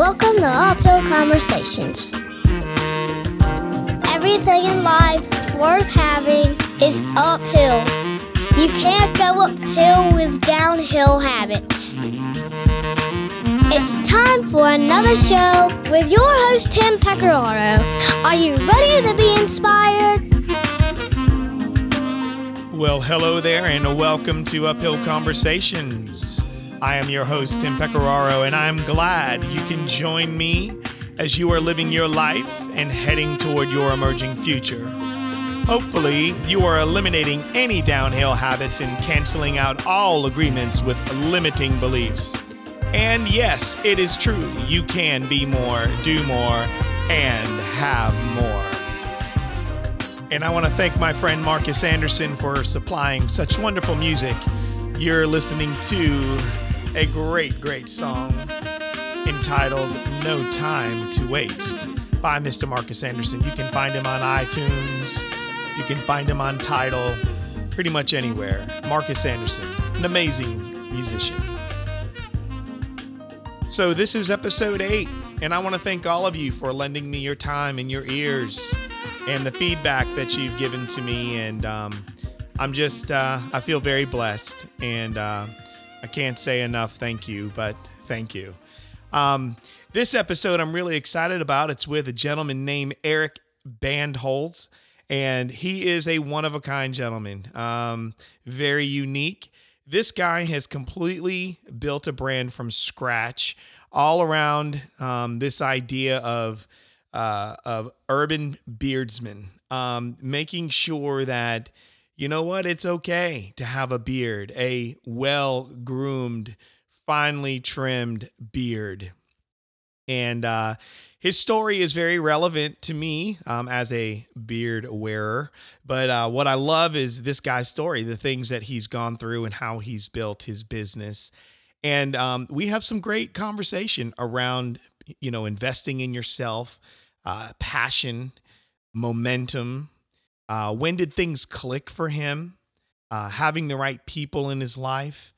Welcome to Uphill Conversations. Everything in life worth having is uphill. You can't go uphill with downhill habits. It's time for another show with your host, Tim Pecoraro. Are you ready to be inspired? Well, hello there, and welcome to Uphill Conversations. I am your host, Tim Pecoraro, and I'm glad you can join me as you are living your life and heading toward your emerging future. Hopefully, you are eliminating any downhill habits and canceling out all agreements with limiting beliefs. And yes, it is true, you can be more, do more, and have more. And I want to thank my friend Marcus Anderson for supplying such wonderful music. You're listening to a great, great song entitled No Time to Waste by Mr. Marcus Anderson. You can find him on iTunes, you can find him on Tidal, pretty much anywhere. Marcus Anderson, an amazing musician. So, this is episode eight, and I want to thank all of you for lending me your time and your ears and the feedback that you've given to me. And um, I'm just, uh, I feel very blessed. And uh, I can't say enough thank you, but thank you. Um, this episode I'm really excited about. It's with a gentleman named Eric Bandholz, and he is a one of a kind gentleman, um, very unique. This guy has completely built a brand from scratch all around um, this idea of uh, of urban beardsmen, um, making sure that you know what? It's okay to have a beard, a well groomed, finely trimmed beard. And uh, his story is very relevant to me um, as a beard wearer. But uh, what I love is this guy's story, the things that he's gone through and how he's built his business. And um, we have some great conversation around, you know, investing in yourself, uh, passion, momentum, uh, when did things click for him? Uh, having the right people in his life,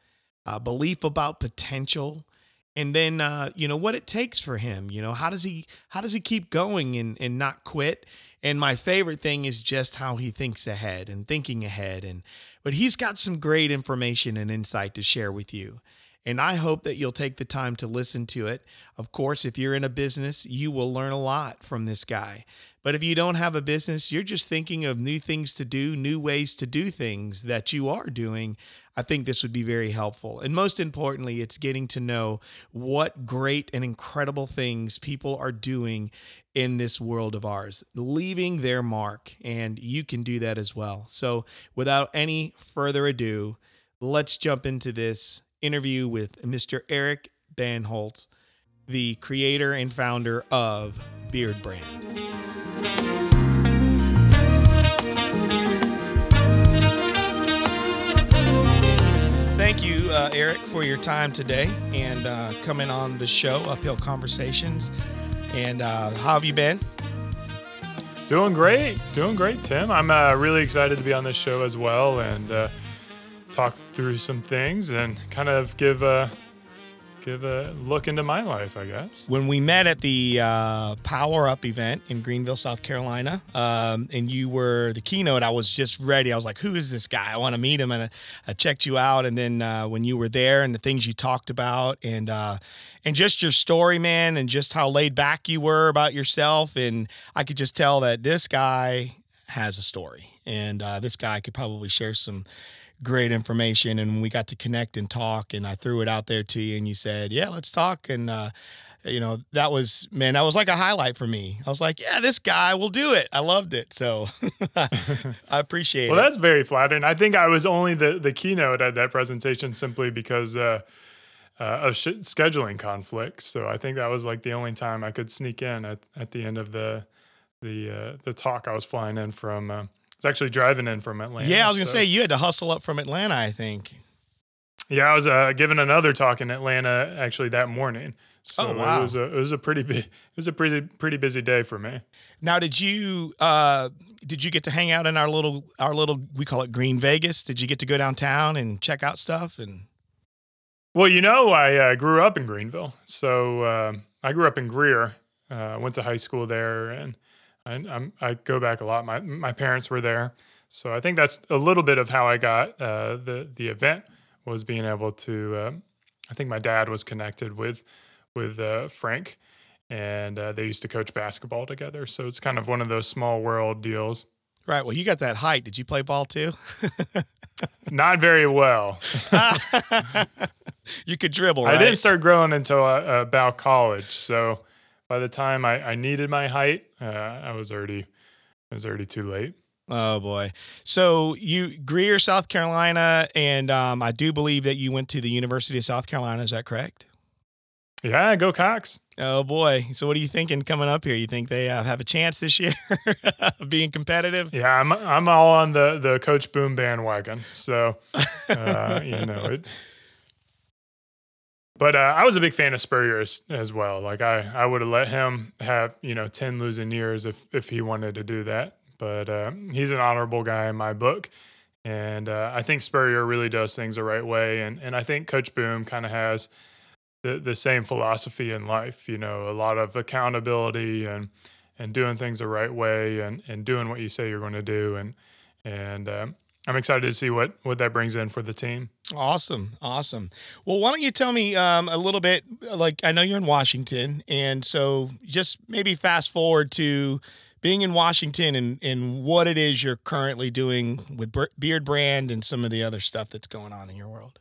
uh, belief about potential, and then uh, you know what it takes for him. You know how does he how does he keep going and and not quit? And my favorite thing is just how he thinks ahead and thinking ahead. And but he's got some great information and insight to share with you. And I hope that you'll take the time to listen to it. Of course, if you're in a business, you will learn a lot from this guy. But if you don't have a business, you're just thinking of new things to do, new ways to do things that you are doing. I think this would be very helpful. And most importantly, it's getting to know what great and incredible things people are doing in this world of ours, leaving their mark. And you can do that as well. So, without any further ado, let's jump into this interview with Mr. Eric Bandholz, the creator and founder of Beardbrand. Thank you, uh, Eric, for your time today and uh, coming on the show, Uphill Conversations. And uh, how have you been? Doing great, doing great, Tim. I'm uh, really excited to be on this show as well and uh, talk through some things and kind of give a give a look into my life, I guess. When we met at the uh, Power Up event in Greenville, South Carolina, um, and you were the keynote, I was just ready. I was like, "Who is this guy? I want to meet him." And I checked you out, and then uh, when you were there and the things you talked about, and uh, and just your story, man, and just how laid back you were about yourself, and I could just tell that this guy has a story, and uh, this guy could probably share some great information and we got to connect and talk and I threw it out there to you and you said, "Yeah, let's talk." And uh, you know, that was man, that was like a highlight for me. I was like, "Yeah, this guy will do it." I loved it. So I appreciate well, it. Well, that's very flattering. I think I was only the the keynote at that presentation simply because uh, uh, of sh- scheduling conflicts. So I think that was like the only time I could sneak in at, at the end of the the uh, the talk. I was flying in from actually driving in from Atlanta. Yeah, I was gonna say you had to hustle up from Atlanta, I think. Yeah, I was uh, giving another talk in Atlanta actually that morning. So oh wow, it was a it was a pretty big, it was a pretty pretty busy day for me. Now, did you uh, did you get to hang out in our little our little we call it Green Vegas? Did you get to go downtown and check out stuff and? Well, you know, I uh, grew up in Greenville, so uh, I grew up in Greer, uh, went to high school there, and I, I'm, I go back a lot. My my parents were there, so I think that's a little bit of how I got uh, the the event was being able to. Uh, I think my dad was connected with with uh, Frank, and uh, they used to coach basketball together. So it's kind of one of those small world deals. Right. Well, you got that height. Did you play ball too? Not very well. you could dribble. Right? I didn't start growing until uh, about college. So by the time I, I needed my height, uh, I was already I was already too late. Oh boy! So you Greer, South Carolina, and um, I do believe that you went to the University of South Carolina. Is that correct? Yeah, go Cocks. Oh boy! So what are you thinking coming up here? You think they uh, have a chance this year of being competitive? Yeah, I'm I'm all on the the Coach Boom bandwagon. So uh, you know it. But uh, I was a big fan of Spurrier as, well. Like I, I would have let him have you know ten losing years if if he wanted to do that. But uh, he's an honorable guy in my book, and uh, I think Spurrier really does things the right way. And and I think Coach Boom kind of has the the same philosophy in life. You know, a lot of accountability and and doing things the right way and and doing what you say you're going to do. And and um, I'm excited to see what what that brings in for the team. Awesome, awesome. Well, why don't you tell me um, a little bit? Like, I know you're in Washington, and so just maybe fast forward to being in Washington and, and what it is you're currently doing with Beardbrand and some of the other stuff that's going on in your world.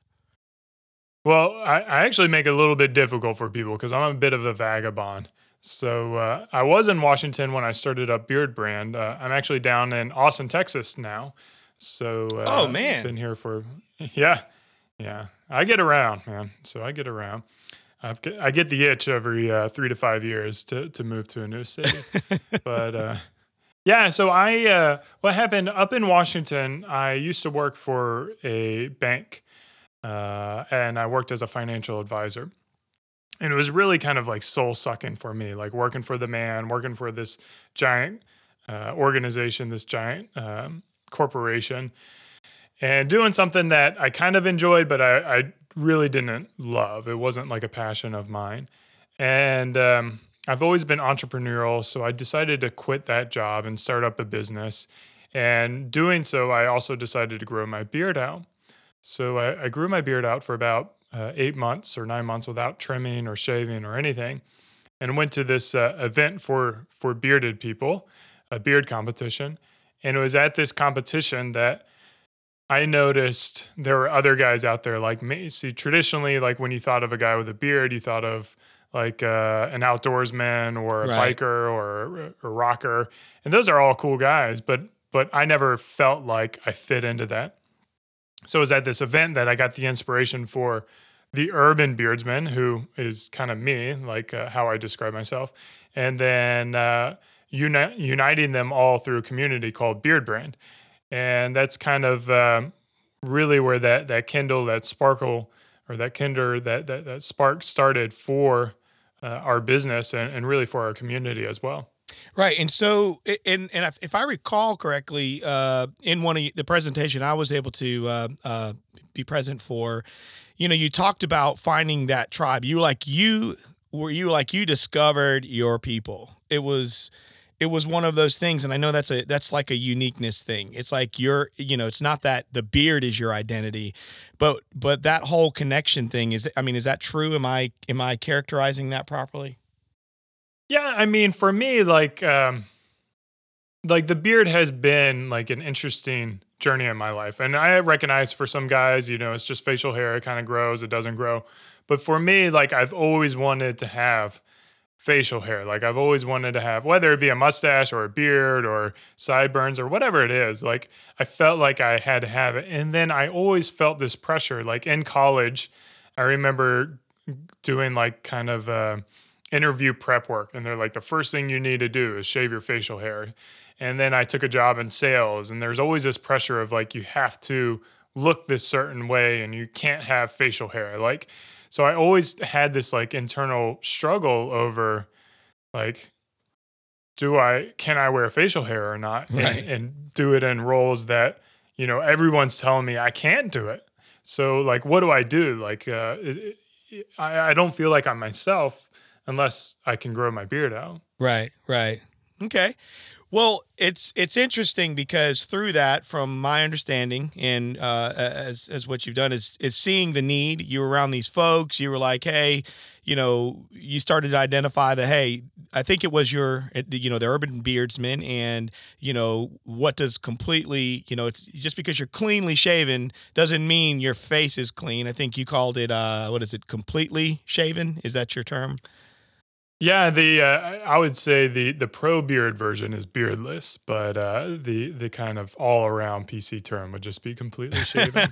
Well, I, I actually make it a little bit difficult for people because I'm a bit of a vagabond. So uh, I was in Washington when I started up Beardbrand. Uh, I'm actually down in Austin, Texas now. So uh, oh man, been here for yeah, yeah. I get around, man. So I get around. I've I get the itch every uh, three to five years to to move to a new city. but uh, yeah, so I uh, what happened up in Washington? I used to work for a bank uh, and I worked as a financial advisor. And it was really kind of like soul sucking for me, like working for the man, working for this giant uh, organization, this giant um, corporation, and doing something that I kind of enjoyed, but I, I really didn't love. It wasn't like a passion of mine. And um, I've always been entrepreneurial, so I decided to quit that job and start up a business. And doing so, I also decided to grow my beard out. So I, I grew my beard out for about uh, eight months or nine months without trimming or shaving or anything, and went to this uh, event for for bearded people, a beard competition. And it was at this competition that I noticed there were other guys out there like me. See, traditionally, like when you thought of a guy with a beard, you thought of like uh, an outdoorsman or a right. biker or a rocker, and those are all cool guys. But but I never felt like I fit into that. So it was at this event that I got the inspiration for the urban beardsman, who is kind of me, like uh, how I describe myself, and then uh, uni- uniting them all through a community called Beardbrand, and that's kind of um, really where that that kindle, that sparkle, or that kinder, that that, that spark started for uh, our business and, and really for our community as well. Right, and so and and if I recall correctly, uh, in one of the presentation I was able to uh, uh, be present for, you know, you talked about finding that tribe. You like you were you like you discovered your people. It was it was one of those things, and I know that's a that's like a uniqueness thing. It's like you're you know, it's not that the beard is your identity, but but that whole connection thing is. I mean, is that true? Am I am I characterizing that properly? Yeah, I mean, for me, like, um, like the beard has been like an interesting journey in my life, and I recognize for some guys, you know, it's just facial hair; it kind of grows, it doesn't grow. But for me, like, I've always wanted to have facial hair. Like, I've always wanted to have, whether it be a mustache or a beard or sideburns or whatever it is. Like, I felt like I had to have it, and then I always felt this pressure. Like in college, I remember doing like kind of. Uh, interview prep work and they're like the first thing you need to do is shave your facial hair and then i took a job in sales and there's always this pressure of like you have to look this certain way and you can't have facial hair like so i always had this like internal struggle over like do i can i wear facial hair or not right. and, and do it in roles that you know everyone's telling me i can't do it so like what do i do like uh, it, I, I don't feel like i'm myself unless I can grow my beard out. Right, right. Okay. Well, it's it's interesting because through that, from my understanding, and uh, as as what you've done is is seeing the need. You were around these folks. You were like, hey, you know, you started to identify the hey, I think it was your, you know, the urban beardsman, and you know, what does completely, you know, it's just because you're cleanly shaven doesn't mean your face is clean. I think you called it, uh, what is it, completely shaven? Is that your term? Yeah, the uh, I would say the the pro beard version is beardless, but uh, the the kind of all around PC term would just be completely shaven.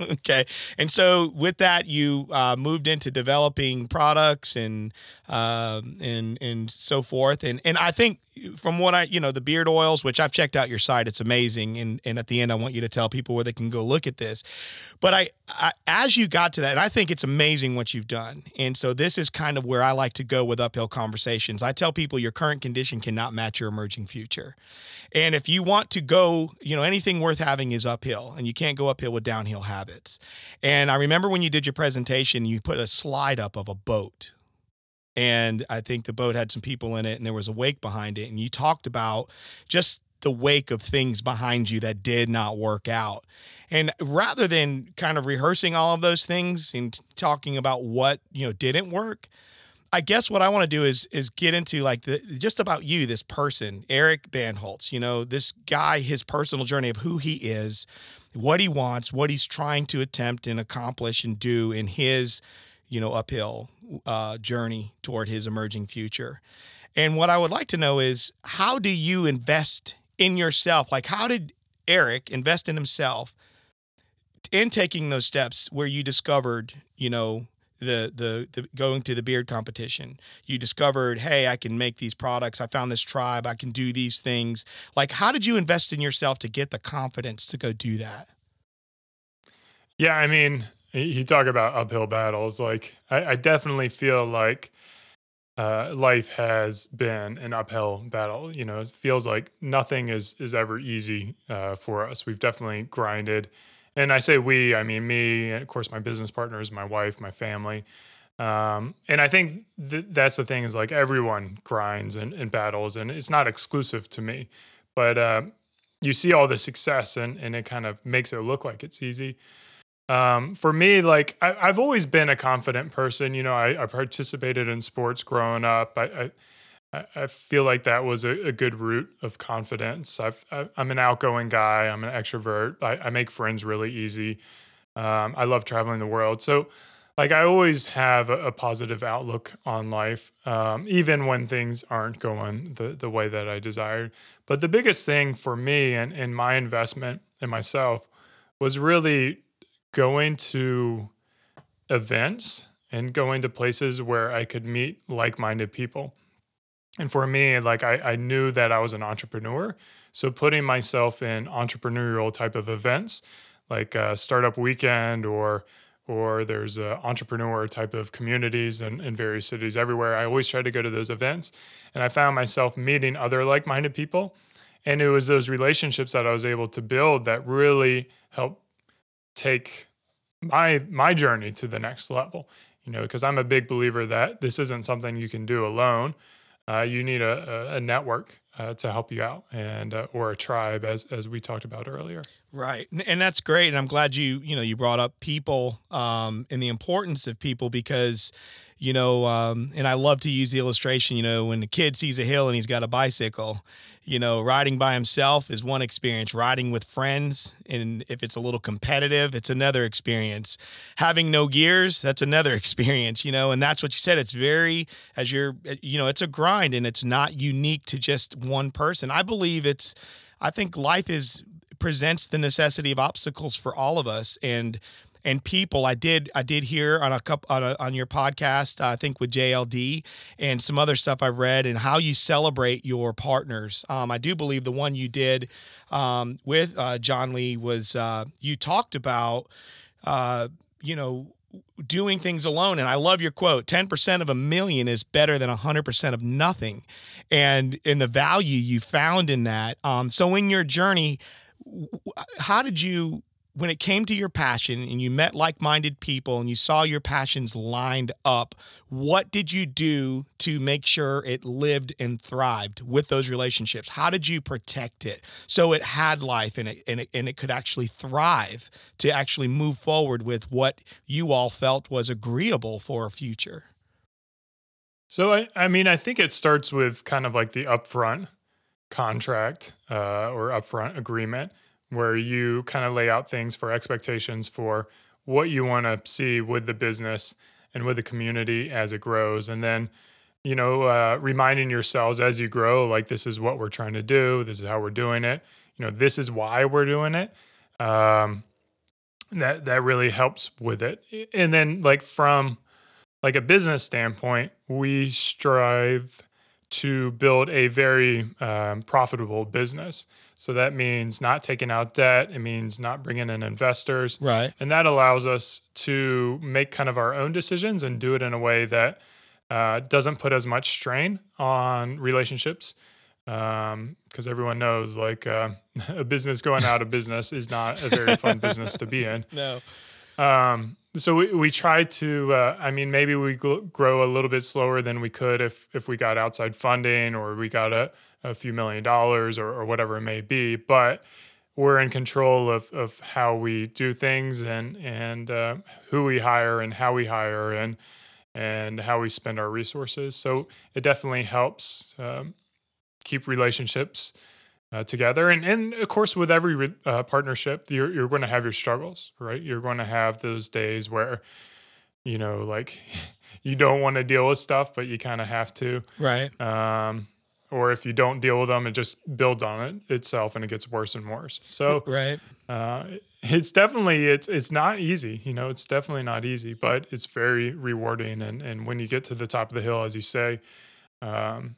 okay, and so with that, you uh, moved into developing products and um, and and so forth, and and I think from what I you know the beard oils, which I've checked out your site, it's amazing, and and at the end, I want you to tell people where they can go look at this, but I, I as you got to that, and I think it's amazing what you've done, and so this is kind of where I like to go with uphill conversations. I tell people your current condition cannot match your emerging future. And if you want to go, you know, anything worth having is uphill, and you can't go uphill with downhill habits. And I remember when you did your presentation, you put a slide up of a boat. And I think the boat had some people in it, and there was a wake behind it. And you talked about just the wake of things behind you that did not work out. And rather than kind of rehearsing all of those things and talking about what, you know, didn't work, I guess what I want to do is is get into like the just about you, this person, Eric Bandholz. You know, this guy, his personal journey of who he is, what he wants, what he's trying to attempt and accomplish and do in his, you know, uphill uh, journey toward his emerging future. And what I would like to know is how do you invest in yourself? Like, how did Eric invest in himself in taking those steps where you discovered, you know, the, the the going to the beard competition. You discovered hey i can make these products. I found this tribe. I can do these things. Like how did you invest in yourself to get the confidence to go do that? Yeah i mean you talk about uphill battles. Like i, I definitely feel like uh, life has been an uphill battle. You know it feels like nothing is is ever easy uh, for us. We've definitely grinded and I say we, I mean me, and of course my business partners, my wife, my family. Um, and I think th- that's the thing is like everyone grinds and, and, battles, and it's not exclusive to me. But uh, you see all the success, and and it kind of makes it look like it's easy. Um, for me, like I, have always been a confident person. You know, I, I participated in sports growing up. I, I I, feel like that was a, a good root of confidence. I've, I, am an outgoing guy. I'm an extrovert. I, I make friends really easy. Um, I love traveling the world. So, like, I always have a, a positive outlook on life, um, even when things aren't going the, the way that I desired. But the biggest thing for me and, and my investment in myself was really going to events and going to places where I could meet like minded people and for me like I, I knew that i was an entrepreneur. So putting myself in entrepreneurial type of events like a startup weekend or or there's a entrepreneur type of communities in, in various cities everywhere i always try to go to those events. And i found myself meeting other like-minded people. And it was those relationships that i was able to build that really helped take my my journey to the next level. You know because i'm a big believer that this isn't something you can do alone uh, you need a, a network uh, to help you out and uh, or a tribe as as we talked about earlier right and that's great and i'm glad you you know you brought up people um, and the importance of people because you know, um, and I love to use the illustration, you know, when the kid sees a hill and he's got a bicycle, you know, riding by himself is one experience. Riding with friends, and if it's a little competitive, it's another experience. Having no gears, that's another experience, you know, and that's what you said. It's very, as you're, you know, it's a grind and it's not unique to just one person. I believe it's, I think life is, presents the necessity of obstacles for all of us. And, and people. I did I did hear on a couple on, on your podcast, uh, I think with JLD and some other stuff I've read, and how you celebrate your partners. Um, I do believe the one you did um, with uh, John Lee was uh, you talked about, uh, you know doing things alone. And I love your quote 10% of a million is better than 100% of nothing. And in the value you found in that. Um, so, in your journey, how did you when it came to your passion and you met like-minded people and you saw your passions lined up what did you do to make sure it lived and thrived with those relationships? How did you protect it so it had life and it and it, and it could actually thrive to actually move forward with what you all felt was agreeable for a future? So I, I mean i think it starts with kind of like the upfront contract uh, or upfront agreement where you kind of lay out things for expectations for what you want to see with the business and with the community as it grows. And then, you know, uh, reminding yourselves as you grow, like, this is what we're trying to do, this is how we're doing it, you know, this is why we're doing it. Um, that that really helps with it. And then, like from like a business standpoint, we strive to build a very um, profitable business. So that means not taking out debt. It means not bringing in investors. Right. And that allows us to make kind of our own decisions and do it in a way that uh, doesn't put as much strain on relationships. Because um, everyone knows, like, uh, a business going out of business is not a very fun business to be in. No. Um, so we, we tried to uh, i mean maybe we grow a little bit slower than we could if if we got outside funding or we got a, a few million dollars or, or whatever it may be but we're in control of, of how we do things and and uh, who we hire and how we hire and and how we spend our resources so it definitely helps um, keep relationships uh, together. And, and of course, with every uh, partnership, you're, you're going to have your struggles, right? You're going to have those days where, you know, like you don't want to deal with stuff, but you kind of have to. Right. Um, or if you don't deal with them, it just builds on it itself and it gets worse and worse. So, right. Uh, it's definitely it's it's not easy you know it's definitely not easy but it's very rewarding and and when you get to the top of the hill as you say um,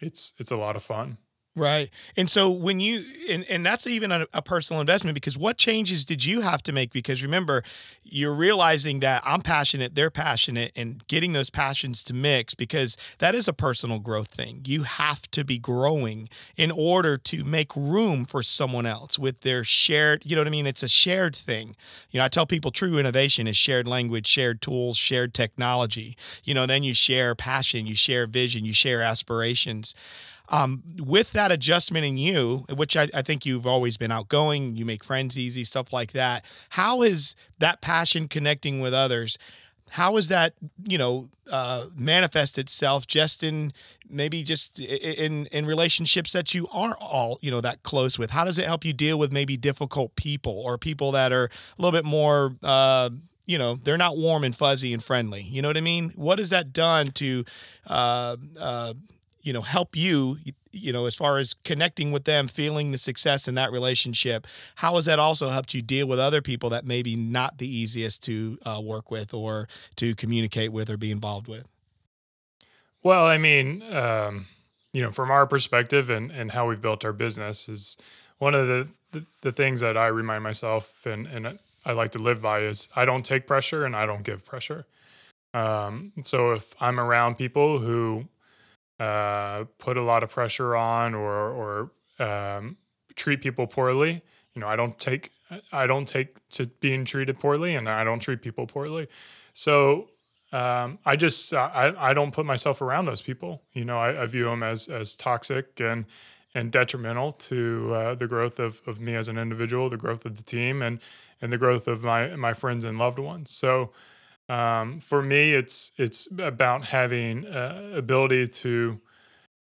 it's it's a lot of fun Right. And so when you and, and that's even a, a, personal investment because what changes did you have to make? Because remember, you're realizing that I'm passionate, they're passionate, and getting those passions to mix because that is a personal growth thing. You have to be growing in order to make room for someone else with their shared, you know what I mean? It's a shared thing. You know, I tell people true innovation is shared language, shared tools, shared technology. You know, then you share passion, you share vision, you share aspirations. Um, with that adjustment in you, which I, I, think you've always been outgoing, you make friends easy, stuff like that. How is that passion connecting with others? How is that, you know, uh, manifest itself just in maybe just in in relationships that you aren't all, you know, that close with? How does it help you deal with maybe difficult people or people that are a little bit more, uh, you know, they're not warm and fuzzy and friendly? You know what I mean? What has that done to, uh, uh you know help you you know as far as connecting with them feeling the success in that relationship how has that also helped you deal with other people that maybe not the easiest to uh, work with or to communicate with or be involved with? Well i mean um, you know from our perspective and and how we've built our business is one of the the, the things that i remind myself and and i like to live by is i don't take pressure and i don't give pressure. Um, so if i'm around people who uh, put a lot of pressure on or or um, treat people poorly. You know, I don't take I don't take to being treated poorly, and I don't treat people poorly. So um, I just I, I don't put myself around those people. You know, I, I view them as as toxic and and detrimental to uh, the growth of, of me as an individual, the growth of the team, and and the growth of my my friends and loved ones. So um, for me, it's it's about having uh, ability to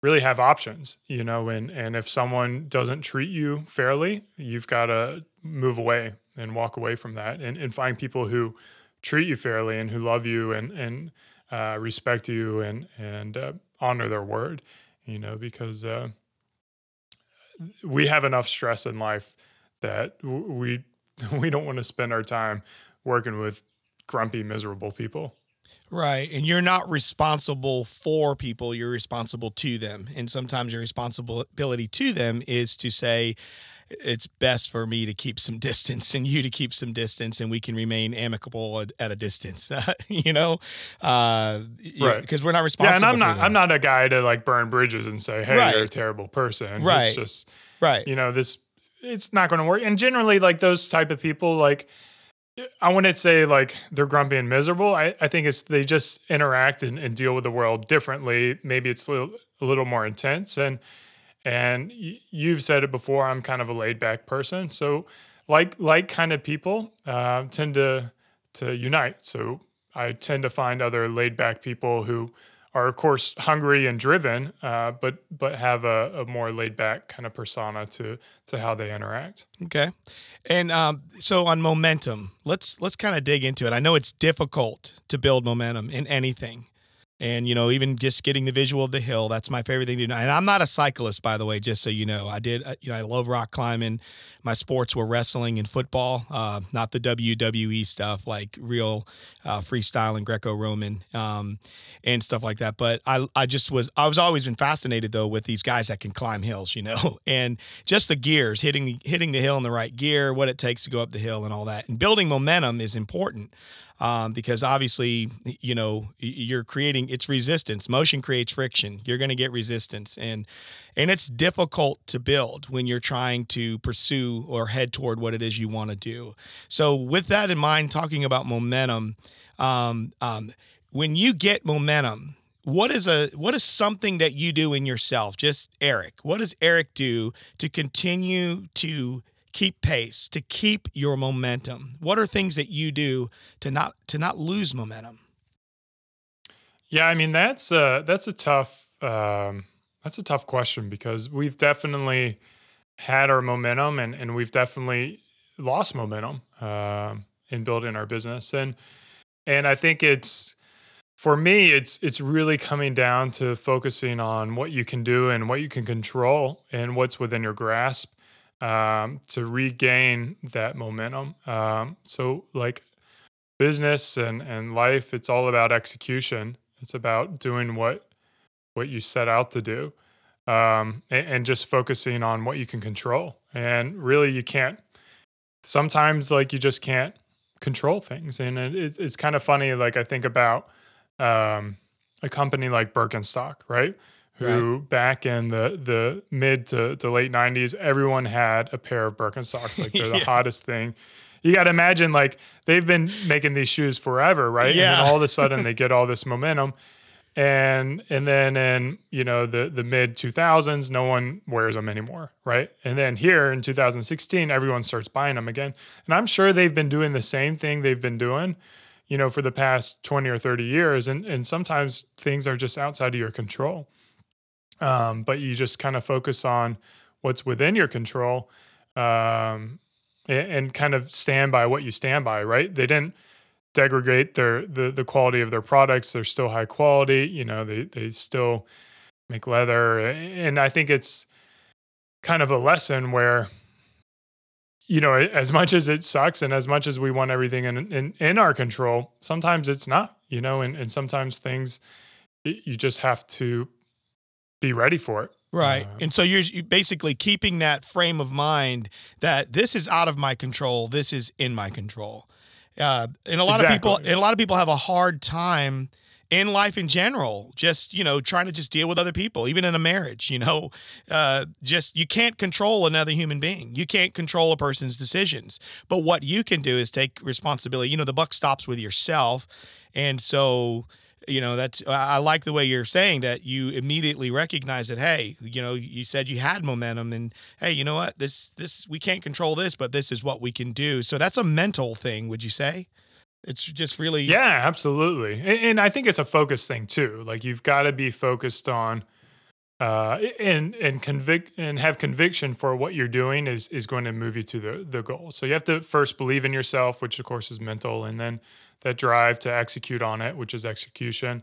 really have options, you know, and and if someone doesn't treat you fairly, you've got to move away and walk away from that, and and find people who treat you fairly and who love you and and uh, respect you and and uh, honor their word, you know, because uh, we have enough stress in life that we we don't want to spend our time working with grumpy, miserable people. Right. And you're not responsible for people, you're responsible to them. And sometimes your responsibility to them is to say, it's best for me to keep some distance and you to keep some distance and we can remain amicable at, at a distance you know uh, right because we're not responsible yeah and i'm not i'm not a guy to like burn bridges and say hey right. you're a terrible person right it's just right you know this it's not going to work. And generally, like those type of people, like I wouldn't say like they're grumpy and miserable. I, I think it's they just interact and, and deal with the world differently. Maybe it's a little, a little more intense. And and you've said it before. I'm kind of a laid back person, so like like kind of people uh, tend to to unite. So I tend to find other laid back people who are of course hungry and driven, uh, but but have a, a more laid back kind of persona to to how they interact. Okay, and um, so on momentum, let's let's kind of dig into it. I know it's difficult to build momentum in anything, and you know even just getting the visual of the hill that's my favorite thing to do. And i'm not a cyclist by the way just so you know. I did uh, you know i love rock climbing. My sports were wrestling and football uh, not the wwe stuff like real uh, freestyle and greco-roman um, and stuff like that. But I, I just was i was always been fascinated though with these guys that can climb hills you know? And just the gears hitting hitting the hill in the right gear what it takes to go up the hill and all that. And building momentum is important um, because obviously, you know, you're creating it's resistance. Motion creates friction. You're going to get resistance, and and it's difficult to build when you're trying to pursue or head toward what it is you want to do. So, with that in mind, talking about momentum, um, um, when you get momentum, what is a what is something that you do in yourself just eric what does eric do to continue to keep pace, to keep your momentum? What are things that you do to not to not lose momentum? Yeah, I mean that's a, that's a tough um, that's a tough question because we've definitely had our momentum and and we've definitely lost momentum uh, in building our business and and I think it's for me it's it's really coming down to focusing on what you can do and what you can control and what's within your grasp um, to regain that momentum. Um, so, like business and, and life, it's all about execution. It's about doing what what you set out to do, um, and, and just focusing on what you can control. And really, you can't. Sometimes, like you just can't control things, and it, it's kind of funny. Like I think about um, a company like Birkenstock, right? Who? Right. back in the the mid to, to late 90s everyone had a pair of birkenstocks like they're yeah. the hottest thing. You got to imagine like they've been making these shoes forever right? Yeah. and all of a sudden they get all this momentum. And and then in you know the the mid 2000s no one wears them anymore right? And then here in 2016 everyone starts buying them again. And i'm sure they've been doing the same thing they've been doing you know for the past 20 or 30 years. And and sometimes things are just outside of your control um, but you just kind of focus on what's within your control um, and, and, kind of stand by what you stand by. Right? They didn't degrade their the the quality of their products. They're still high quality. You know, they they still make leather, and I think it's kind of a lesson where you know as much as it sucks and as much as we want everything in in, in our control sometimes it's not you know and, and sometimes things you just have to be ready for it. Right. Uh, and so you're basically keeping that frame of mind that this is out of my control, this is in my control. Uh, and a lot exactly. of people and a lot of people have a hard time in life in general just you know trying to just deal with other people even in a marriage you know uh, just you can't control another human being you can't control a person's decisions but what you can do is take responsibility you know the buck stops with yourself and so you know that's i like the way you're saying that you immediately recognize that hey you know you said you had momentum and hey you know what? This this we can't control this but this is what we can do. So that's a mental thing would you say? It's just really yeah absolutely. And, and i think it's a focus thing too. Like you've got to be focused on uh, and and convict and have conviction for what you're doing is is going to move you to the the goal. So you have to first believe in yourself, which of course is mental, and then that drive to execute on it, which is execution,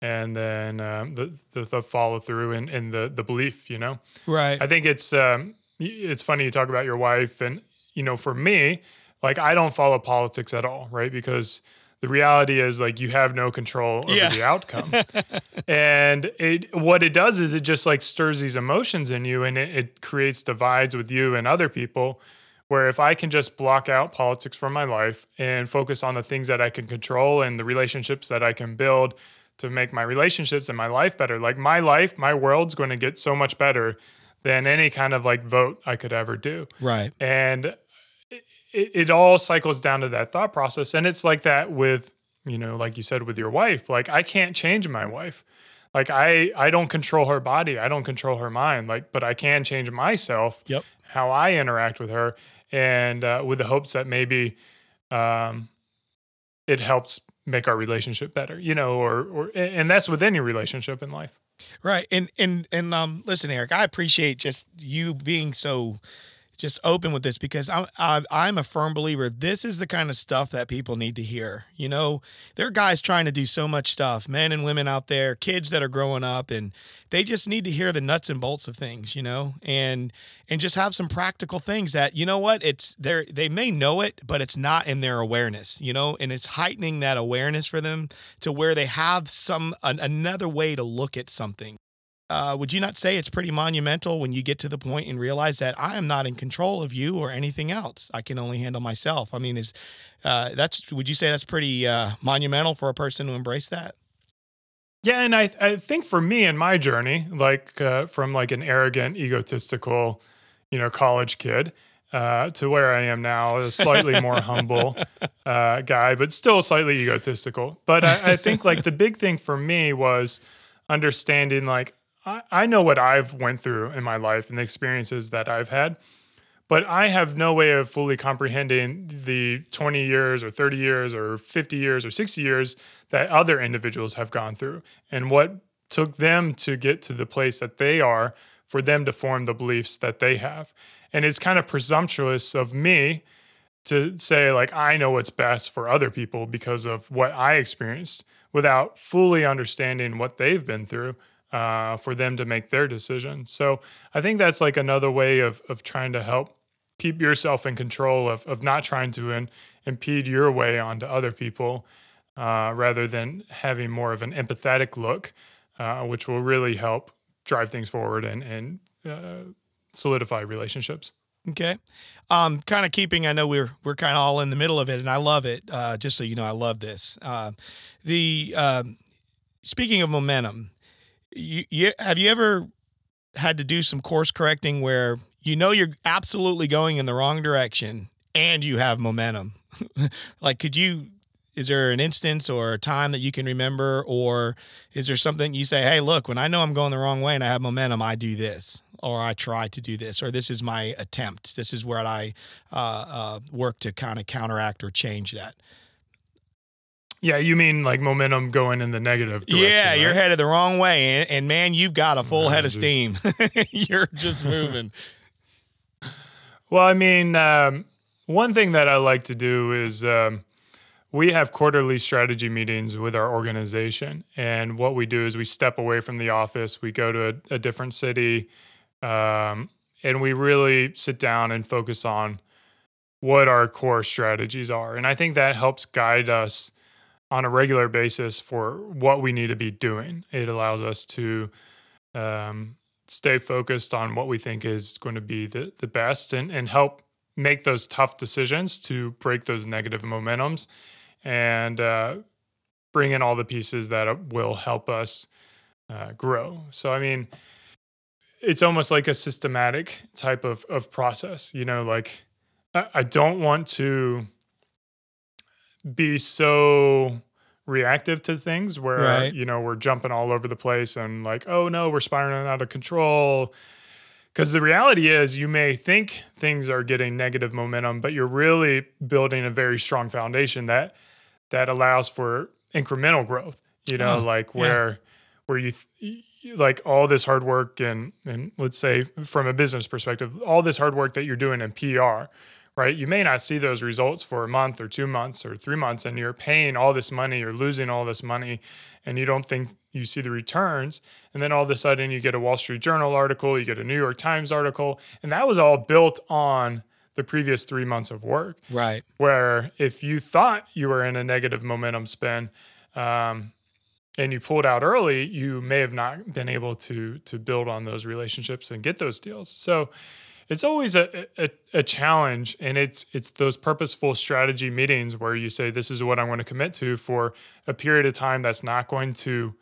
and then um, the, the, the follow through and, and the the belief. You know, right? I think it's um, it's funny you talk about your wife, and you know, for me, like I don't follow politics at all, right? Because the reality is like you have no control over yeah. the outcome and it what it does is it just like stirs these emotions in you and it, it creates divides with you and other people where if I can just block out politics from my life and focus on the things that I can control and the relationships that I can build to make my relationships and my life better. Like my life, my world's going to get so much better than any kind of like vote I could ever do. Right. And it, it all cycles down to that thought process. And it's like that with, you know, like you said, with your wife. Like I can't change my wife. Like I I don't control her body. I don't control her mind. Like, but I can change myself. Yep. How I interact with her, and uh, with the hopes that maybe um, it helps make our relationship better. You know, or or and that's with any relationship in life. Right. And and and um listen Eric, I appreciate just you being so just open with this because I'm I'm a firm believer this is the kind of stuff that people need to hear. You know, there are guys trying to do so much stuff, men and women out there, kids that are growing up, and they just need to hear the nuts and bolts of things. You know, and and just have some practical things that you know what it's they they may know it, but it's not in their awareness. You know, and it's heightening that awareness for them to where they have some an, another way to look at something uh, would you not say it's pretty monumental when you get to the point and realize that I am not in control of you or anything else? I can only handle myself. I mean, is uh, that's would you say that's pretty uh, monumental for a person to embrace that? Yeah, and I I think for me in my journey, like uh, from like an arrogant, egotistical, you know, college kid. Uh, to where I am now, a slightly more humble uh, guy, but still slightly egotistical. But I, I think like the big thing for me was understanding like I, I know what I've went through in my life and the experiences that I've had, but I have no way of fully comprehending the 20 years or 30 years or 50 years or 60 years that other individuals have gone through and what took them to get to the place that they are for them to form the beliefs that they have. And it's kind of presumptuous of me to say like I know what's best for other people because of what I experienced without fully understanding what they've been through uh, for them to make their decisions. So I think that's like another way of of trying to help keep yourself in control of of not trying to in, impede your way onto other people, uh, rather than having more of an empathetic look, uh, which will really help drive things forward and and uh, solidify relationships. Okay. Um, kind of keeping, I know we're we're kind of all in the middle of it, and I love it. Uh, just so you know, I love this. Uh, the um, speaking of momentum, you, you have you ever had to do some course correcting where you know you're absolutely going in the wrong direction and you have momentum? like, could you? Is there an instance or a time that you can remember, or is there something you say, "Hey, look, when I know I'm going the wrong way and I have momentum, I do this." or I try to do this, or this is my attempt. This is where I uh, uh, work to kind of counteract or change that. Yeah, you mean like momentum going in the negative direction. Yeah, right? you're headed the wrong way, and, and man, you've got a full head of steam. you're just moving. well, I mean, um, one thing that I like to do is um, we have quarterly strategy meetings with our organization, and what we do is we step away from the office, we go to a, a different city, um, and we really sit down and focus on what our core strategies are, and I think that helps guide us on a regular basis for what we need to be doing. It allows us to um, stay focused on what we think is going to be the, the best and, and help make those tough decisions to break those negative momentums and uh, bring in all the pieces that will help us uh, grow. So, I mean, it's almost like a systematic type of, of process, you know, like I, I don't want to be so reactive to things where right. you know we're jumping all over the place and like oh no we're spiraling out of control because the reality is you may think things are getting negative momentum but you're really building a very strong foundation that that allows for incremental growth you know oh, like where yeah. where you th- like all this hard work and and let's say from a business perspective all this hard work that you're doing in PR right? You may not see those results for a month or two months or three months, and you're paying all this money, you're losing all this money, and you don't think you see the returns. And then all of a sudden, you get a Wall Street Journal article, you get a New York Times article, and that was all built on the previous three months of work. Right. Where if you thought you were in a negative momentum spin, um, and you pulled out early, you may have not been able to to build on those relationships and get those deals. So it's always a, a, a, challenge and it's it's those purposeful strategy meetings where you say this is what i'm going to commit to for a period of time that's not going to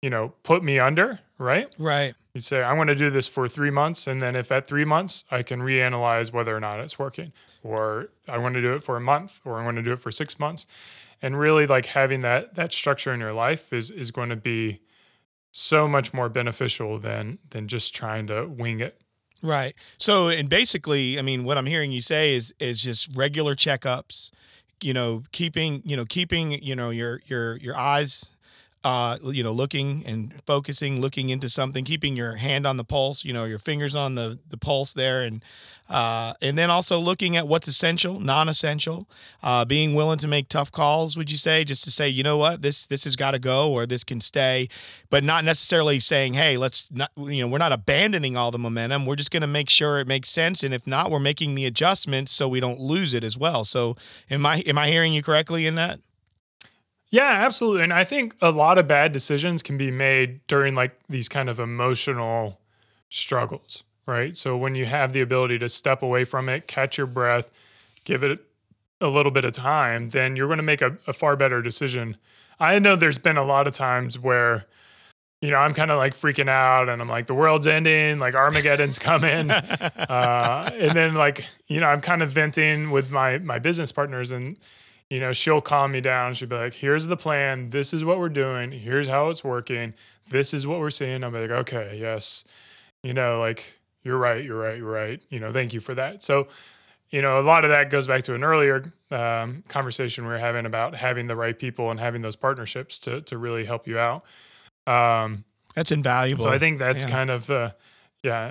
you know put me under right right You say, I'm going to do this for three months. And then if at three months, I can reanalyze whether or not it's working, or I want to do it for a month, or I want to do it for six months. And really like having that, that structure in your life is, is going to be so much more beneficial than, than just trying to wing it. Right. So, and basically, I mean, what I'm hearing you say is is just regular checkups. You know, keeping you know keeping you know your your your eyes uh, you know, looking and focusing, looking into something, keeping your hand on the pulse, you know, your fingers on the, the pulse there, and uh, and then also looking at what's essential, non-essential, uh, being willing to make tough calls. Would you say just to say, you know what, this this has got to go or this can stay, but not necessarily saying, hey, let's not, you know, we're not abandoning all the momentum. We're just going to make sure it makes sense, and if not, we're making the adjustments so we don't lose it as well. So, am I am I hearing you correctly in that? Yeah, absolutely. And I think a lot of bad decisions can be made during like these kind of emotional struggles, right? So when you have the ability to step away from it, catch your breath, give it a little bit of time, then you're going to make a, a far better decision. I know there's been a lot of times where, you know, I'm kind of like freaking out and I'm like, the world's ending, like Armageddon's coming. uh, and then like, you know, I'm kind of venting with my my business partners and you know, she'll calm me down. She'll be like, here's the plan. This is what we're doing. Here's how it's working. This is what we're seeing. I'm like, okay, yes. You know, like, you're right, you're right, you're right. You know, thank you for that. So, you know, a lot of that goes back to an earlier um, conversation we were having about having the right people and having those partnerships to to really help you out. Um, that's invaluable. So I think that's yeah. kind of uh, yeah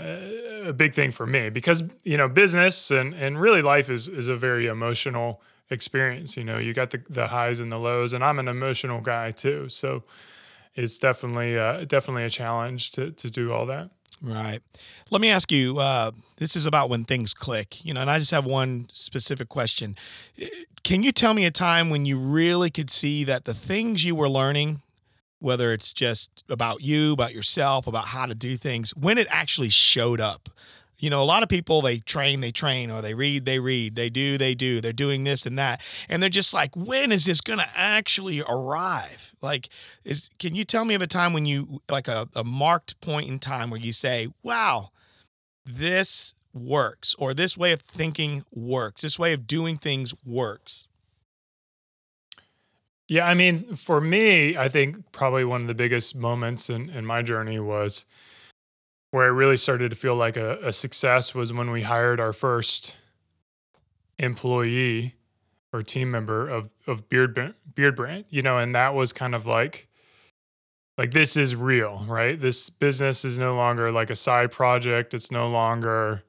a big thing for me because you know business and and really life is is a very emotional experience. You know, you got the, the highs and the lows, and I'm an emotional guy too. So it's definitely uh, definitely a challenge to to do all that. Right. Let me ask you. Uh, this is about when things click. You know, and I just have one specific question. Can you tell me a time when you really could see that the things you were learning, whether it's just about you, about yourself, about how to do things, when it actually showed up? You know, a lot of people they train, they train, or they read, they read, they do, they do, they're doing this and that. And they're just like, when is this gonna actually arrive? Like, is can you tell me of a time when you like a, a marked point in time where you say, Wow, this works, or this way of thinking works, this way of doing things works? Yeah, I mean, for me, I think probably one of the biggest moments in, in my journey was where I really started to feel like a, a success was when we hired our first employee or team member of of Beard Beardbrand, you know, and that was kind of like like this is real, right? This business is no longer like a side project. It's no longer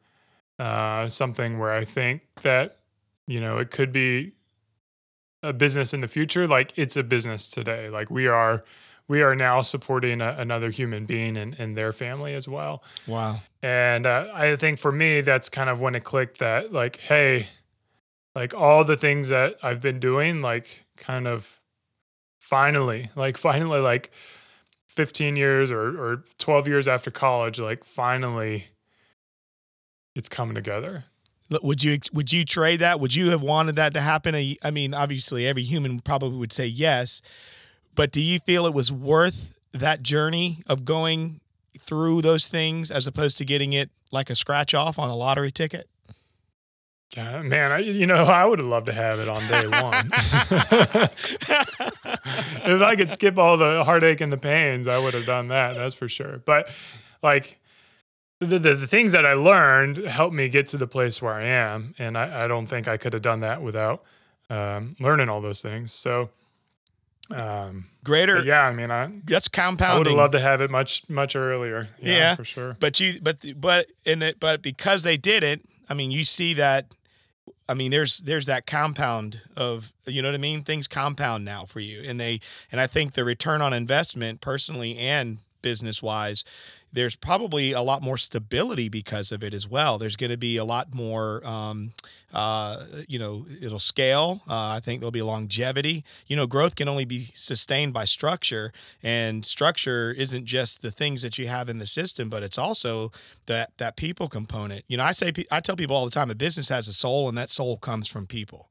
uh, something where I think that you know it could be a business in the future. Like it's a business today. Like we are we are now supporting a, another human being and, and their family as well. Wow. And uh, I think for me, that's kind of when it clicked that, like, hey, like all the things that I've been doing, like, kind of finally, like, finally, like 15 years or, or 12 years after college, like, finally, it's coming together. Would you would you trade that? Would you have wanted that to happen? I mean, obviously, every human probably would say yes, but do you feel it was worth that journey of going through those things as opposed to getting it like a scratch off on a lottery ticket? Uh, man, I, you know, I would have loved to have it on day one. if I could skip all the heartache and the pains, I would have done that. That's for sure. But like the, the, the things that I learned helped me get to the place where I am. And I, I don't think I could have done that without um, learning all those things. So um, Greater, yeah. I mean, I that's compounding. I would have loved to have it much much earlier. Yeah, yeah, for sure. But you, but but in it, but because they didn't, I mean, you see that. I mean, there's there's that compound of you know what I mean. Things compound now for you, and they and I think the return on investment, personally and business wise, there's probably a lot more stability because of it as well. There's going to be a lot more, um, uh, you know, it'll scale. Uh, I think there'll be longevity. You know, growth can only be sustained by structure, and structure isn't just the things that you have in the system, but it's also that that people component. You know, I say I tell people all the time, a business has a soul, and that soul comes from people,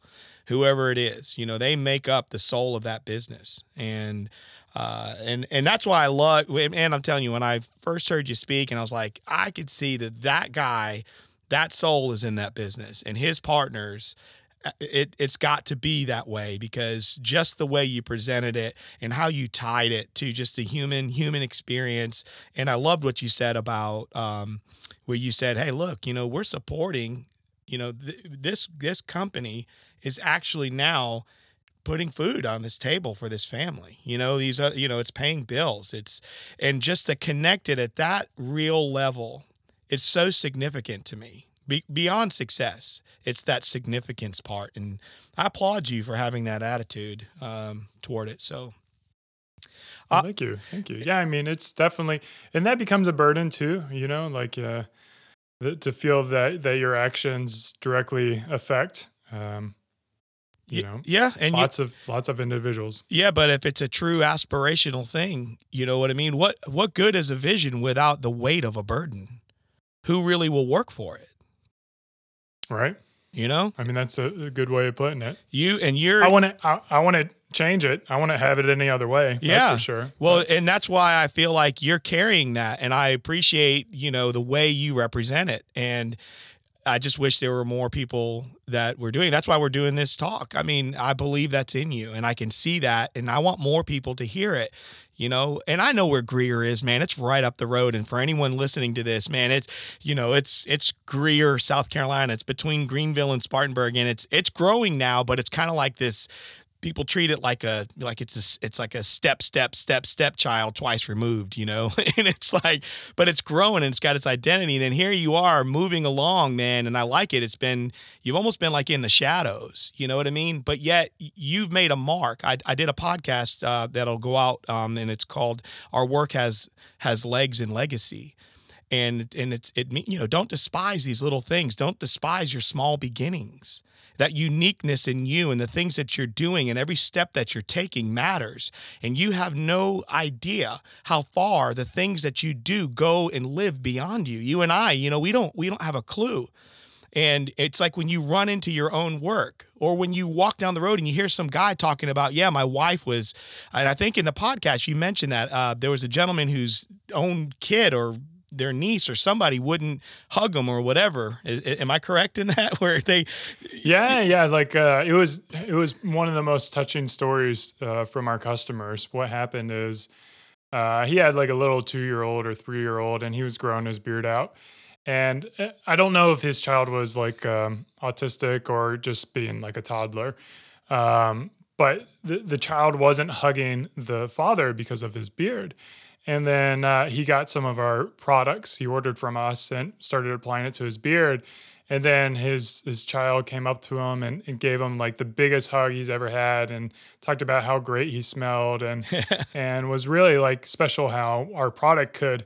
whoever it is. You know, they make up the soul of that business, and Uh, and and that's why I love. And I'm telling you, when I first heard you speak, and I was like, I could see that that guy, that soul is in that business, and his partners. uh, It it's got to be that way because just the way you presented it and how you tied it to just the human human experience. And I loved what you said about um, where you said, "Hey, look, you know, we're supporting, you know, th- this this company is actually now." Putting food on this table for this family. You know, these are, you know, it's paying bills. It's and just to connect it at that real level, it's so significant to me. Be, beyond success, it's that significance part, and I applaud you for having that attitude um, toward it. So, Well, Uh, thank you, thank you. Yeah, I mean, it's definitely, and that becomes a burden too. You know, like uh, th- to feel that that your actions directly affect. Um, you know, yeah, and you, lots of lots of individuals. yeah, but if it's a true aspirational thing, you know what I mean. What what good is a vision without the weight of a burden? Who really will work for it? Right. You know, I mean, that's a, a good way of putting it. you and you're I want to. I, I want to change it. I want to have it any other way. Yeah, that's for sure. Well, and that's why I feel like you're carrying that, and I appreciate you know the way you represent it, and I just wish there were more people that were doing. That's why we're doing this talk. I mean, I believe that's in you, and I can see that, and I want more people to hear it. You know, and I know where Greer is, man. It's right up the road. And for anyone listening to this, man, it's you know, it's it's Greer, South Carolina. It's between Greenville and Spartanburg, and it's it's growing now, but it's kind of like this people treat it like a like it's a it's like a step step step step child twice removed you know? And it's like but it's growing and it's got its identity. And then here you are moving along man and i like it. It's been you've almost been like in the shadows you know what i mean? But yet you've made a mark. I, I did a podcast uh, that'll go out um, and it's called our work has has legs and legacy. And and it's it you know don't despise these little things. Don't despise your small beginnings that uniqueness in you and the things that you're doing and every step that you're taking matters. And you have no idea how far the things that you do go and live beyond you. You and i you know we don't we don't have a clue. And it's like when you run into your own work or when you walk down the road and you hear some guy talking about, yeah, my wife was, and I think in the podcast you mentioned that uh, there was a gentleman whose own kid or their niece or somebody wouldn't hug them or whatever. Am I correct in that? Where they, Yeah, yeah. Like uh, it was, it was one of the most touching stories uh, from our customers. What happened is uh, he had like a little two-year-old or three-year-old, and he was growing his beard out. And uh, I don't know if his child was like um, autistic or just being like a toddler, um, but the the child wasn't hugging the father because of his beard. And then uh, he got some of our products he ordered from us and started applying it to his beard. And then his his child came up to him and, and gave him like the biggest hug he's ever had and talked about how great he smelled and and was really like special how our product could,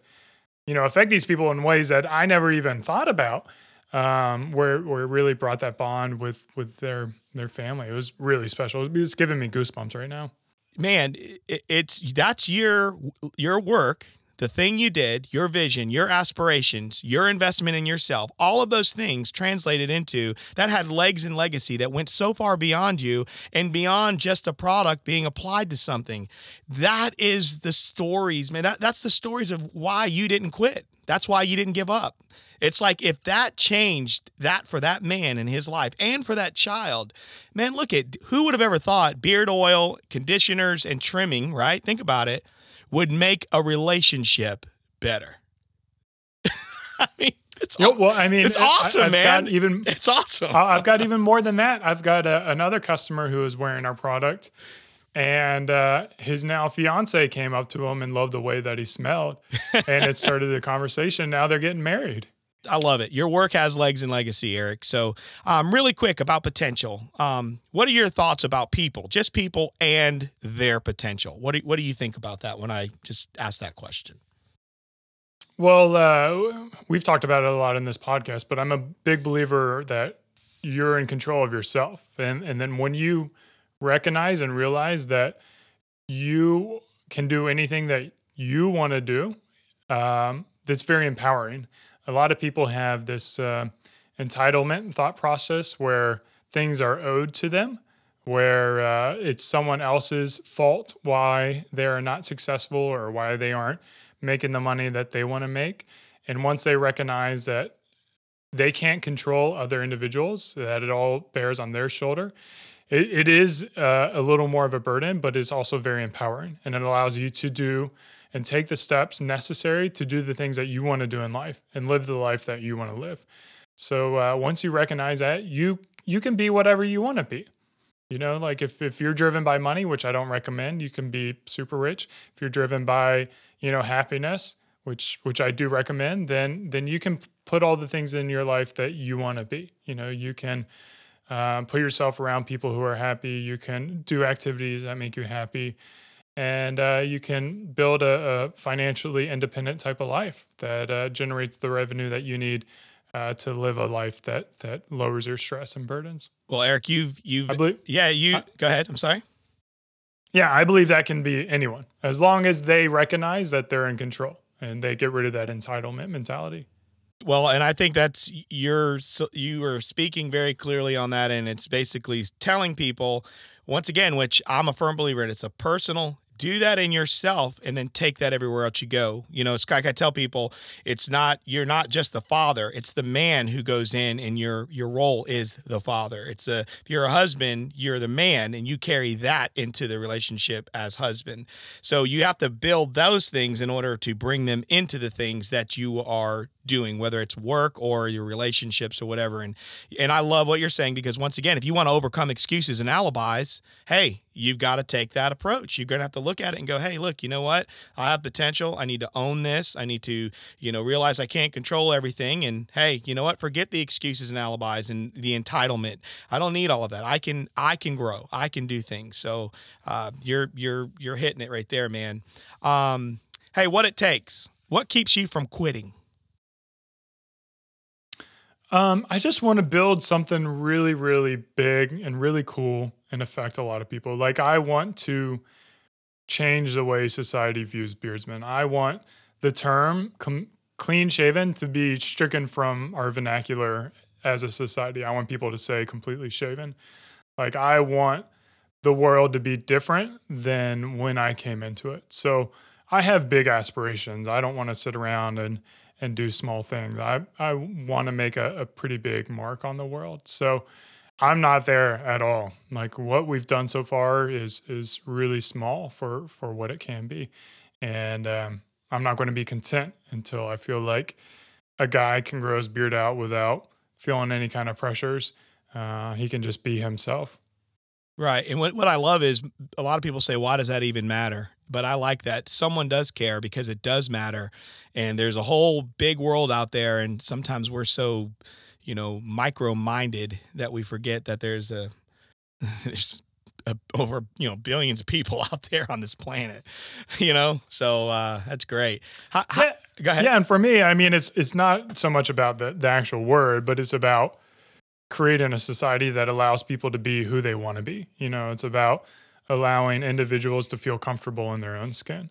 you know, affect these people in ways that I never even thought about. Um, where where it really brought that bond with with their their family. It was really special. It's giving me goosebumps right now. Man, it, it's that's your your work, the thing you did, your vision, your aspirations, your investment in yourself. All of those things translated into that had legs and legacy that went so far beyond you and beyond just a product being applied to something. That is the stories, man. That that's the stories of why you didn't quit. That's why you didn't give up. It's like if that changed that for that man in his life and for that child, man, look at who would have ever thought beard oil, conditioners, and trimming, right? Think about it, would make a relationship better. I mean, it's aw- well, I mean, it's awesome, I've man. Got even it's awesome. I- I've got even more than that. I've got a, another customer who is wearing our product, and uh, his now fiance came up to him and loved the way that he smelled, and it started the conversation. Now they're getting married. I love it. Your work has legs and legacy, Eric. So, um, really quick about potential. Um, what are your thoughts about people, just people and their potential? What do, what do you think about that when I just asked that question? Well, uh, we've talked about it a lot in this podcast, but I'm a big believer that you're in control of yourself, and and then when you recognize and realize that you can do anything that you want to do, um, that's very empowering. A lot of people have this uh, entitlement thought process where things are owed to them, where uh, it's someone else's fault why they're not successful or why they aren't making the money that they want to make. And once they recognize that they can't control other individuals, that it all bears on their shoulder, it, it is uh, a little more of a burden, but it's also very empowering. And it allows you to do and take the steps necessary to do the things that you want to do in life and live the life that you want to live. So uh, once you recognize that, you you can be whatever you want to be. You know, like if, if you're driven by money, which I don't recommend, you can be super rich. If you're driven by, you know, happiness, which which I do recommend, then then you can put all the things in your life that you want to be. You know, you can um, put yourself around people who are happy. You can do activities that make you happy, and uh, you can build a, a, financially independent type of life that uh, generates the revenue that you need uh, to live a life that that lowers your stress and burdens. Well, Eric, you've you've I believe, yeah, you go ahead. I'm sorry. Yeah, I believe that can be anyone as long as they recognize that they're in control and they get rid of that entitlement mentality. Well, and I think that's you're you are speaking very clearly on that, and it's basically telling people once again, which I'm a firm believer in. It's a personal do that in yourself and then take that everywhere else you go. You know, it's like I tell people, it's not you're not just the father, it's the man who goes in and your your role is the father. It's a if you're a husband, you're the man and you carry that into the relationship as husband. So you have to build those things in order to bring them into the things that you are doing, whether it's work or your relationships or whatever. And and I love what you're saying because once again, if you want to overcome excuses and alibis, hey, you've got to take that approach. You're gonna have to look at it and go, hey, look, you know what? I have potential. I need to own this. I need to, you know, realize I can't control everything. And hey, you know what? Forget the excuses and alibis and the entitlement. I don't need all of that. I can I can grow. I can do things. So uh, you're you're you're hitting it right there, man. Um, hey, what it takes. What keeps you from quitting? Um, I just want to build something really, really big and really cool and affect a lot of people. Like I want to change the way society views beardsmen. I want the term com- clean shaven to be stricken from our vernacular as a society. I want people to say completely shaven. Like I want the world to be different than when I came into it. So I have big aspirations. I don't want to sit around and and do small things. I, I want to make a, a pretty big mark on the world. So I'm not there at all. Like what we've done so far is is really small for for what it can be, and um, I'm not going to be content until I feel like a guy can grow his beard out without feeling any kind of pressures. Uh, he can just be himself. Right. And what, what I love is a lot of people say, why does that even matter? But I like that someone does care because it does matter. And there's a whole big world out there. And sometimes we're so, you know, micro minded that we forget that there's a, there's a, over, you know, billions of people out there on this planet, you know? So uh, that's great. How, how, yeah, go ahead. Yeah. And for me, I mean, it's, it's not so much about the, the actual word, but it's about, creating a society that allows people to be who they want to be. You know, it's about allowing individuals to feel comfortable in their own skin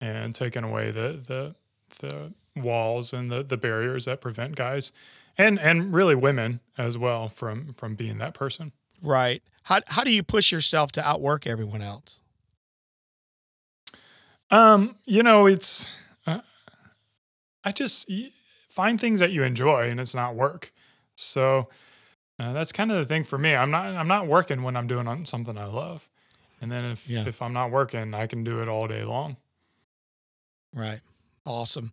and taking away the the the walls and the the barriers that prevent guys and and really women as well from from being that person. Right. How how do you push yourself to outwork everyone else? Um, you know, it's uh, I just find things that you enjoy and it's not work. So uh, that's kind of the thing for me. I'm not I'm not working when I'm doing something I love, and then if yeah. if I'm not working, I can do it all day long. Right. Awesome.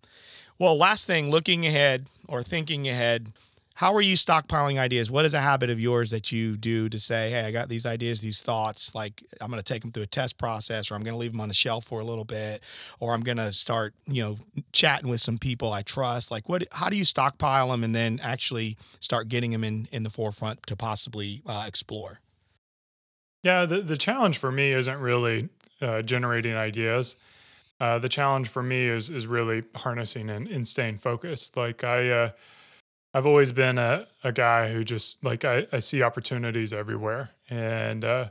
Well, last thing, looking ahead or thinking ahead, how are you stockpiling ideas? What is a habit of yours that you do to say, hey, I got these ideas, these thoughts, like I'm going to take them through a test process or I'm going to leave them on the shelf for a little bit or I'm going to start, you know, chatting with some people I trust. Like what how do you stockpile them and then actually start getting them in in the forefront to possibly uh, explore? Yeah, the the challenge for me isn't really uh, generating ideas. Uh, the challenge for me is is really harnessing and, and staying focused. Like I uh, I've always been a, a guy who just like I, I see opportunities everywhere. And uh,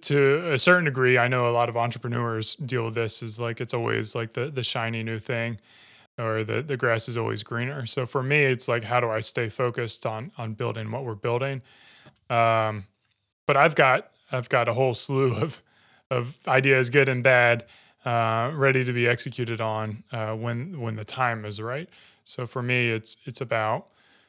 to a certain degree, I know a lot of entrepreneurs deal with this is like it's always like the the shiny new thing or the, the grass is always greener. So for me, it's like how do I stay focused on on building what we're building? Um, but I've got I've got a whole slew of of ideas, good and bad, uh, ready to be executed on uh, when when the time is right. So for me, it's it's about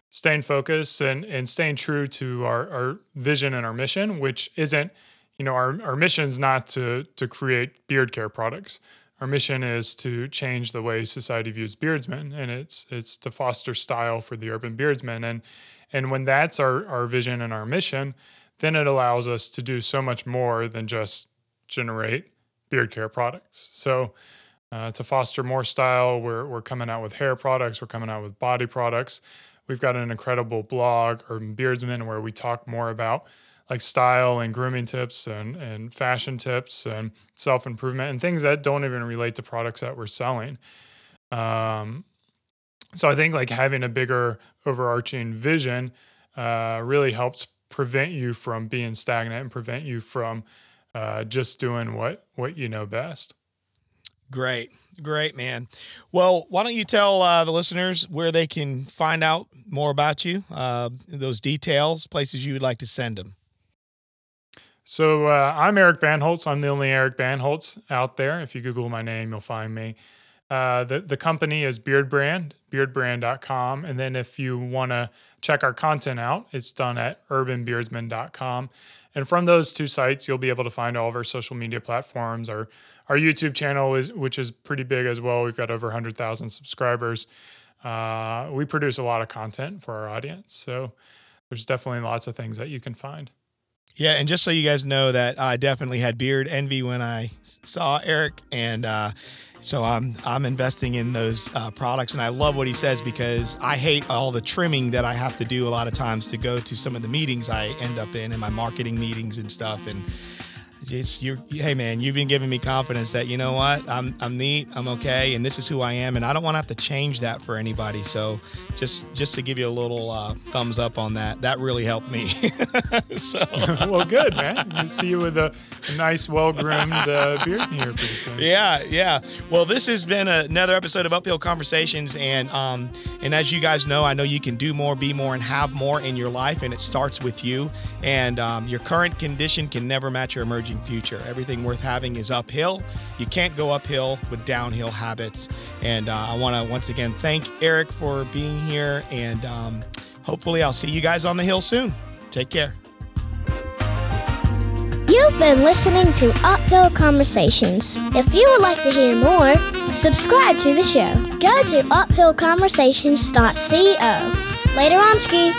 staying focused and and staying true to our, our vision and our mission, which isn't you know our our mission is not to to create beard care products. Our mission is to change the way society views beardsmen, and it's it's to foster style for the urban beardsman. And and when that's our our vision and our mission, then it allows us to do so much more than just generate beard care products. So uh, to foster more style, we're we're coming out with hair products, we're coming out with body products. We've got an incredible blog, Urban Beardsman, where we talk more about like style and grooming tips and, and fashion tips and self improvement and things that don't even relate to products that we're selling. Um, so I think like having a bigger overarching vision uh, really helps prevent you from being stagnant and prevent you from uh, just doing what what you know best. Great, great, man. Well, why don't you tell uh, the listeners where they can find out more about you, uh, those details, places you would like to send them? So uh, I'm Eric Bandholz. I'm the only Eric Bandholz out there. If you Google my name, you'll find me. Uh, the, the company is Beardbrand, beardbrand.com. And then if you want to check our content out, it's done at urbanbeardsman.com. And from those two sites, you'll be able to find all of our social media platforms. Our, our YouTube channel, is which is pretty big as well. We've got over 100,000 subscribers. Uh, we produce a lot of content for our audience. So there's definitely lots of things that you can find. Yeah, and just so you guys know that I definitely had beard envy when I saw Eric, and uh, so I'm I'm investing in those uh, products, and I love what he says because I hate all the trimming that I have to do a lot of times to go to some of the meetings I end up in, and my marketing meetings and stuff, and it's you hey man you've been giving me confidence that you know what? I'm, I'm neat i'm okay and this is who i am and i don't want to have to change that for anybody. So just just to give you a little uh, thumbs up on that that really helped me. So. well good man. See you with a, a nice well-groomed uh, beard here pretty soon. Yeah yeah. Well this has been another episode of uphill conversations and um and as you guys know i know you can do more be more and have more in your life and it starts with you. And um, your current condition can never match your emerging future. Everything worth having is uphill. You can't go uphill with downhill habits. And uh, I want to once again thank Eric for being here. And um, hopefully, I'll see you guys on the hill soon. Take care. You've been listening to Uphill Conversations. If you would like to hear more, subscribe to the show. Go to uphillconversations.co. Later on, Ski.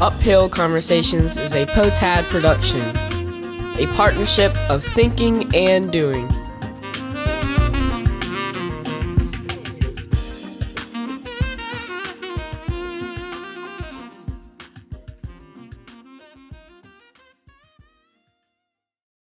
Uphill Conversations is a Potad production a partnership of thinking and doing.